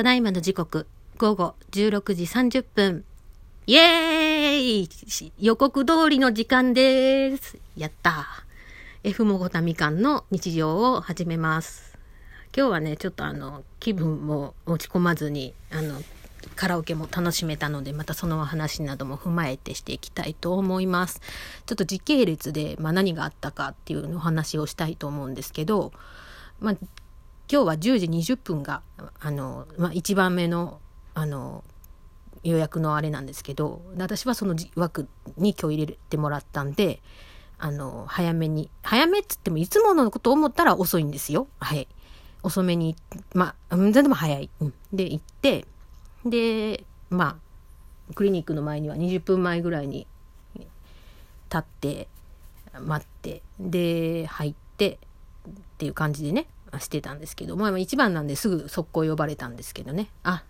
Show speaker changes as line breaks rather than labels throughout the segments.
ただいまの時刻、午後16時30分。イエーイ予告通りの時間です。やった F もごたみかんの日常を始めます。今日はね、ちょっとあの、気分も落ち込まずに、あの、カラオケも楽しめたので、またその話なども踏まえてしていきたいと思います。ちょっと時系列で、まあ、何があったかっていうのお話をしたいと思うんですけど、まあ、今日は10時20分が、あの、まあ、1番目の、あの、予約のあれなんですけど、私はその枠に今日入れてもらったんで、あの、早めに、早めっつってもいつものこと思ったら遅いんですよ。はい。遅めに、まあ、全然でも早い。うん、で、行って、で、まあ、クリニックの前には20分前ぐらいに立って、待って、で、入って、っていう感じでね、してたんですけど、まあ一番なんですぐ速攻呼ばれたんですけどね。あ、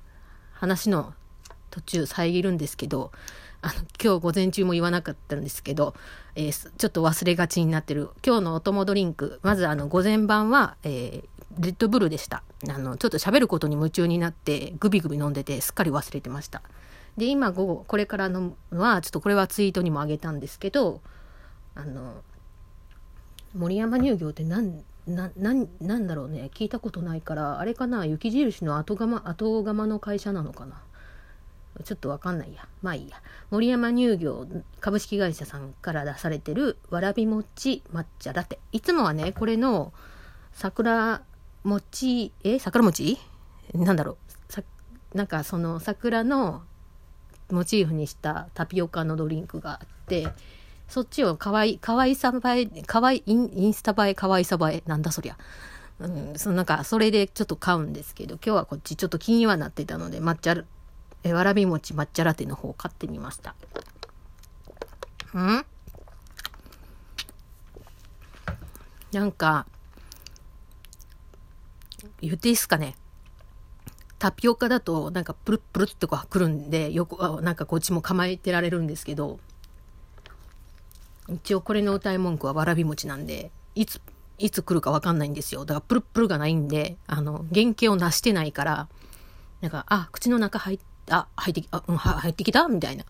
話の途中遮るんですけど、あの、今日午前中も言わなかったんですけど、えー、ちょっと忘れがちになってる。今日のお供ドリンク、まずあの、午前晩は、えー、レッドブルでした。あの、ちょっと喋ることに夢中になって、グビグビ飲んでて、すっかり忘れてました。で、今午後、これから飲むのは、ちょっとこれはツイートにもあげたんですけど、あの、森山乳業って何な、な、なんだろうね。聞いたことないから、あれかな？雪印の後釜、後釜の会社なのかな？ちょっとわかんないや。まあいいや。森山乳業株式会社さんから出されてるわらび餅抹茶ラテ。いつもはね、これの桜餅、え？桜餅？なんだろう。さなんかその桜のモチーフにしたタピオカのドリンクがあって、そっちをかわい、かわいさ映え、かわい、インインスタ映え、かわいさ映え、なんだそりゃ。うん、そのなんか、それでちょっと買うんですけど、今日はこっちちょっと気にはなってたので、抹茶、え、わらび餅抹茶ラテの方を買ってみました。ん？なんか、言っていいっすかね？タピオカだと、なんかプルップルってこう来るんで、よく、なんかこっちも構えてられるんですけど、一応これの歌い文句はわらび餅なんで、いつ、いつ来るかわかんないんですよ。だからプルプルがないんで、あの、原型を成してないから、なんか、あ、口の中入っ、あ、入ってき、あ、うん、入ってきた？みたいな。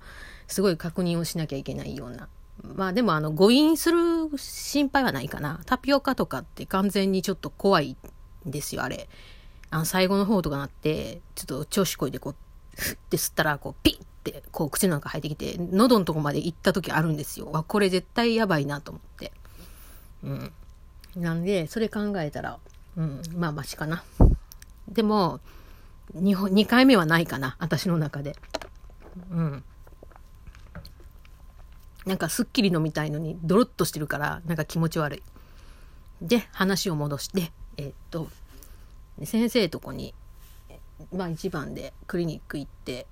すごい確認をしなきゃいけないような。まあでもあの、誤飲する心配はないかな。タピオカとかって完全にちょっと怖いんですよ、あれ。あの、最後の方とかなって、ちょっと調子こいでこう、ふって吸ったら、こう、ピッってこう口の中入ってきて喉のとこまで行った時あるんですよ。あこれ絶対やばいなと思って。うん。なんでそれ考えたら、うん、まあマシかな。でも 2, 2回目はないかな私の中で。うん。なんかすっきり飲みたいのにドロッとしてるからなんか気持ち悪い。で話を戻してえー、っと先生とこにまあ一番でクリニック行って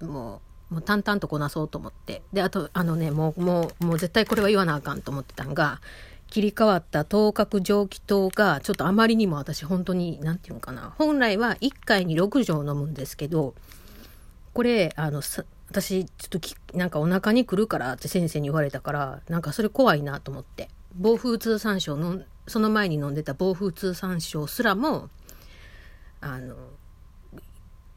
もう、もう淡々とこなそうと思って。で、あと、あのね、もう、もう、もう絶対これは言わなあかんと思ってたんが、切り替わった頭角蒸気糖が、ちょっとあまりにも私本当に、なんていうのかな。本来は1回に6錠飲むんですけど、これ、あの、私、ちょっとき、なんかお腹に来るからって先生に言われたから、なんかそれ怖いなと思って。暴風通産症の、その前に飲んでた暴風通産症すらも、あの、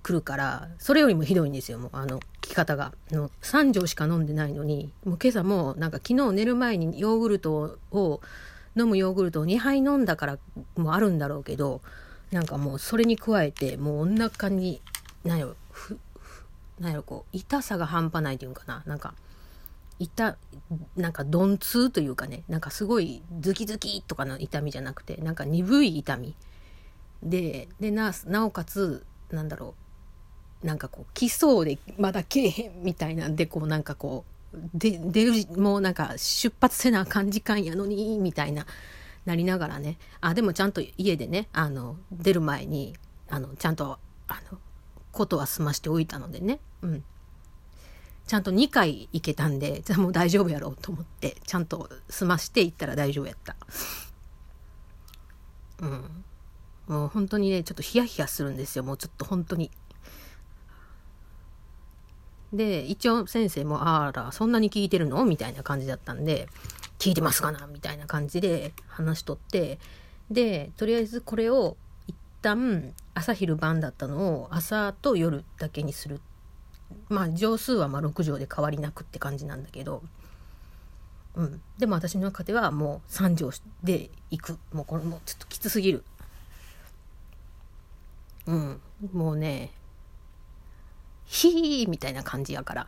来るからそれよりもひどいんですよもうあの着方が。の3錠しか飲んでないのにもう今朝もなんか昨日寝る前にヨーグルトを飲むヨーグルトを2杯飲んだからもあるんだろうけどなんかもうそれに加えてもうお腹に何やろふ何やろこう痛さが半端ないっていうかな。なんか痛なんか鈍痛というかね。なんかすごいズキズキとかの痛みじゃなくてなんか鈍い痛み。ででななおかつなんだろうなんかこう来そうでまだ来えへんみたいなんでこうなんかこうで出るもうなんか出発せなあかん時間やのにみたいななりながらね。あでもちゃんと家でねあの出る前にあのちゃんとあのことは済ましておいたのでね。うん。ちゃんと2回行けたんでじゃもう大丈夫やろうと思ってちゃんと済まして行ったら大丈夫やった。うん。もう本当にねちょっとヒヤヒヤするんですよ。もうちょっと本当にで、一応先生も、あら、そんなに聞いてるの？みたいな感じだったんで、聞いてますかな？みたいな感じで話しとって、で、とりあえずこれを一旦、朝昼晩だったのを朝と夜だけにする。まあ畳数はまあ6畳で変わりなくって感じなんだけど、うん、でも私の中ではもう3畳で行く。もうこれもうちょっときつすぎる。うん。もうねヒーみたいな感じやから。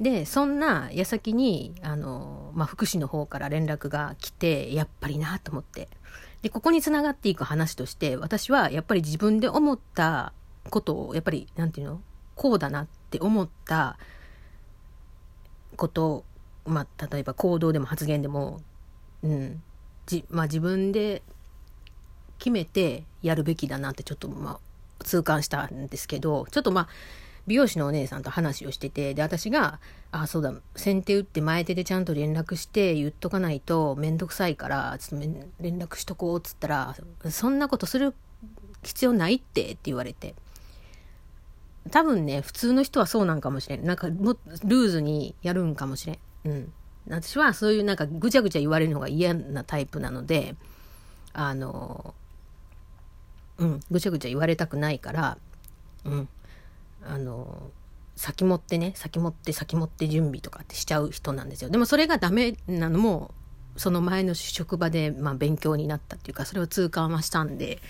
でそんな矢先にあの、まあ、福祉の方から連絡が来てやっぱりなと思って。でここにつながっていく話として私はやっぱり自分で思ったことをやっぱり何て言うの？こうだなって思ったことまあ例えば行動でも発言でも、うん。じまあ、自分で決めてやるべきだなってちょっとまあ痛感したんですけどちょっとまあ美容師のお姉さんと話をしててで私が「あそうだ先手打って前手でちゃんと連絡して言っとかないと面倒くさいからちょっと連絡しとこう」っつったら「そんなことする必要ないって」って言われて多分ね、普通の人はそうなんかもしれん。なんか、もルーズにやるんかもしれん。うん。私はそういうなんかぐちゃぐちゃ言われるのが嫌なタイプなので、あの、うん、ぐちゃぐちゃ言われたくないから、うん、あの、先持ってね、先持って先持って準備とかってしちゃう人なんですよ。でもそれがダメなのも、その前の職場で、まあ、勉強になったっていうか、それを痛感はしたんで、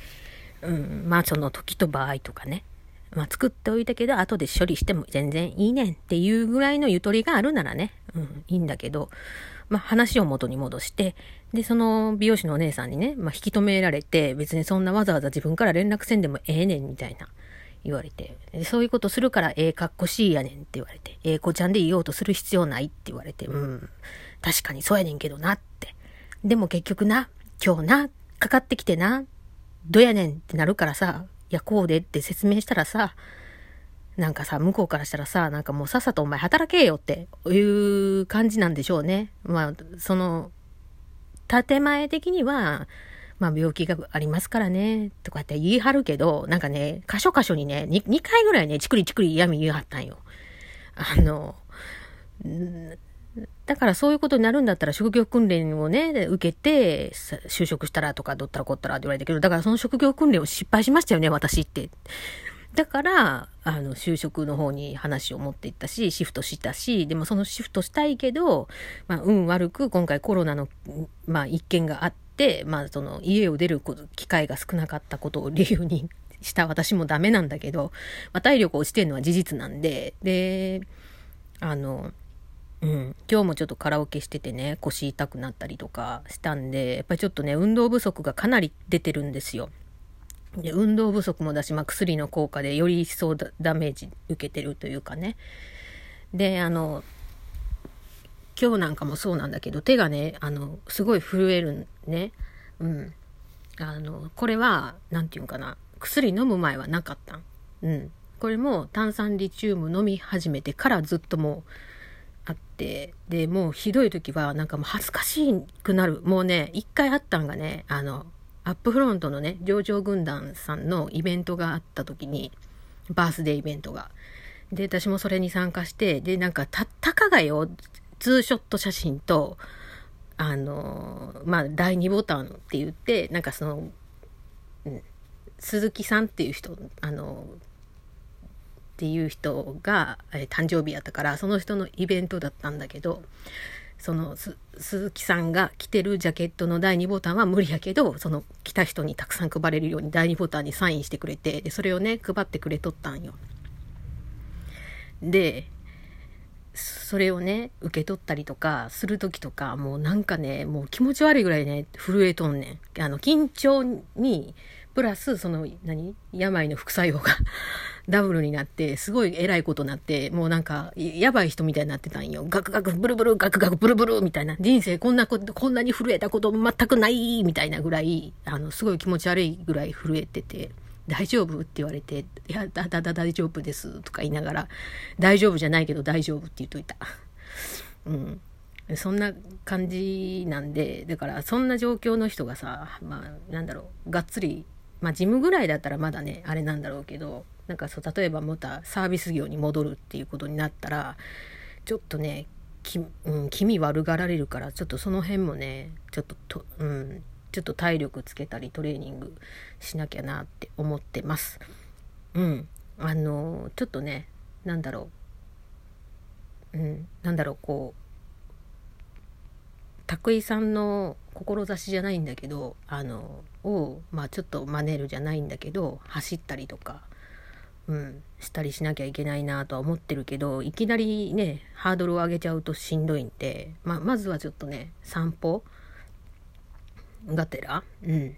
うん、まあその時と場合とかね、まあ、作っておいたけど、後で処理しても全然いいねんっていうぐらいのゆとりがあるならね、うん、いいんだけど、まあ、話を元に戻して、で、その美容師のお姉さんにね、まあ、引き止められて、別にそんなわざわざ自分から連絡せんでもええねんみたいな。言われて、そういうことするからええかっこしいやねんって言われて、ええ子ちゃんでいようとする必要ないって言われて、うん、確かにそうやねんけどなって。でも結局な、今日な、かかってきてな、どやねんってなるからさ、いや、こうでって説明したらさ、なんかさ、向こうからしたらさ、なんかもうさっさとお前働けよっていう感じなんでしょうね。まあ、その、建前的には、まあ病気がありますからね、とかって言い張るけど、なんかね、箇所箇所にね、2, 2回ぐらいね、チクリチクリ闇言い張ったんよ。あの、だからそういうことになるんだったら職業訓練をね、受けて、就職したらとかどったらこったらって言われたけど、だからその職業訓練を失敗しましたよね、私って。だから、あの、就職の方に話を持っていったし、シフトしたし、でもそのシフトしたいけど、まあ、運悪く今回コロナの、まあ、一件があって、まあ、その、家を出る機会が少なかったことを理由にした私もダメなんだけど、まあ、体力落ちてるのは事実なんで、で、あの、うん、今日もちょっとカラオケしててね腰痛くなったりとかしたんでやっぱりちょっとね運動不足がかなり出てるんですよ。で運動不足もだし、まあ、薬の効果でより一層ダメージ受けてるというかねであの今日なんかもそうなんだけど手がねあのすごい震えるね。うん。あのこれは何て言うんかな。薬飲む前はなかったうん。これも炭酸リチウム飲み始めてからずっともうあって。でもうひどい時はなんかもう恥ずかしくなる。もうね一回あったんがねあのアップフロントのね上場軍団さんのイベントがあった時にバースデーイベントが。で私もそれに参加してでなんかたたかがよ。ツーショット写真とあのまあ第2ボタンって言ってなんかその、うん、鈴木さんっていう人あのっていう人が、え、誕生日やったからその人のイベントだったんだけどその鈴木さんが着てるジャケットの第2ボタンは無理やけどその着た人にたくさん配れるように第2ボタンにサインしてくれてでそれをね配ってくれとったんよ。でそれをね受け取ったりとかする時とかもうなんかねもう気持ち悪いぐらいね震えとんねん。あの緊張にプラスその何？病の副作用が ダブルになって、すごい偉いことになって、もうなんか、やばい人みたいになってたんよ。ガクガク、ブルブル、ガクガク、ブルブル、みたいな。人生こんなこと、こんなに震えたこと全くない、みたいなぐらい、あの、すごい気持ち悪いぐらい震えてて、大丈夫って言われて、いや、だだだ大丈夫です、とか言いながら、大丈夫じゃないけど大丈夫って言っといた。うん。そんな感じなんで、だからそんな状況の人がさ、まあなんだろう、がっつり、まあジムぐらいだったらまだね、あれなんだろうけど、なんかそう例えばまたサービス業に戻るっていうことになったらちょっとねき、うん、気味悪がられるからちょっとその辺もねちょっとと、うん、ちょっと体力つけたりトレーニングしなきゃなって思ってます。うん。あの、ちょっとね、なんだろう。うん、なんだろう、こう、拓井さんの志じゃないんだけど、あの、を、まあちょっと真似るじゃないんだけど、走ったりとか、うん、したりしなきゃいけないなとは思ってるけど、いきなりね、ハードルを上げちゃうとしんどいんで、まあ、まずはちょっとね、散歩がてら、うん、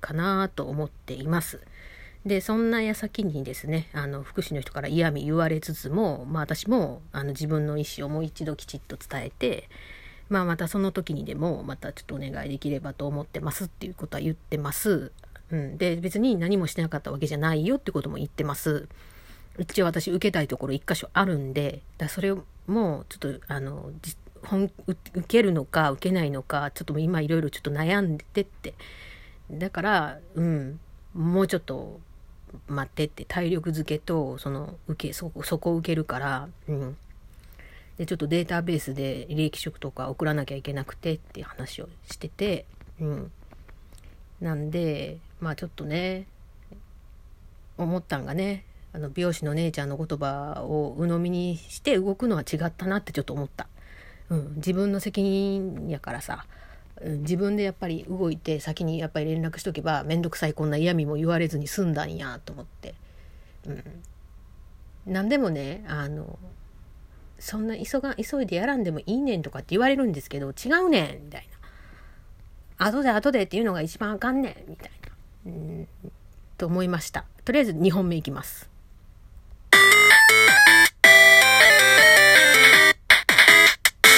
かなと思っています。で、そんな矢先にですね、あの、福祉の人から嫌味言われつつも、まあ私も、あの、自分の意思をもう一度きちっと伝えて、まあまたその時にでも、またちょっとお願いできればと思ってますっていうことは言ってます。うん。で、別に何もしてなかったわけじゃないよってことも言ってます。一応私受けたいところ一箇所あるんで、だそれをもうちょっと、あの、本受けるのか受けないのか、ちょっと今いろいろちょっと悩んでてって。だから、うん、もうちょっと待ってって体力づけと、その、受け、そこ、そこを受けるから、うん。で、ちょっとデータベースで利益職とか送らなきゃいけなくてっていう話をしてて、うん。なんで、まあちょっとね、思ったんがね、あの美容師の姉ちゃんの言葉を鵜呑みにして動くのは違ったなってちょっと思った。うん、自分の責任やからさ、自分でやっぱり動いて先にやっぱり連絡しとけば面倒くさいこんな嫌味も言われずに済んだんやと思って。うん。何でもね、あの、そんな急が、急いでやらんでもいいねんとかって言われるんですけど、違うねんみたいな。後で後でっていうのが一番あかんねんみたいな。うん、と思いました。とりあえず2本目いきます。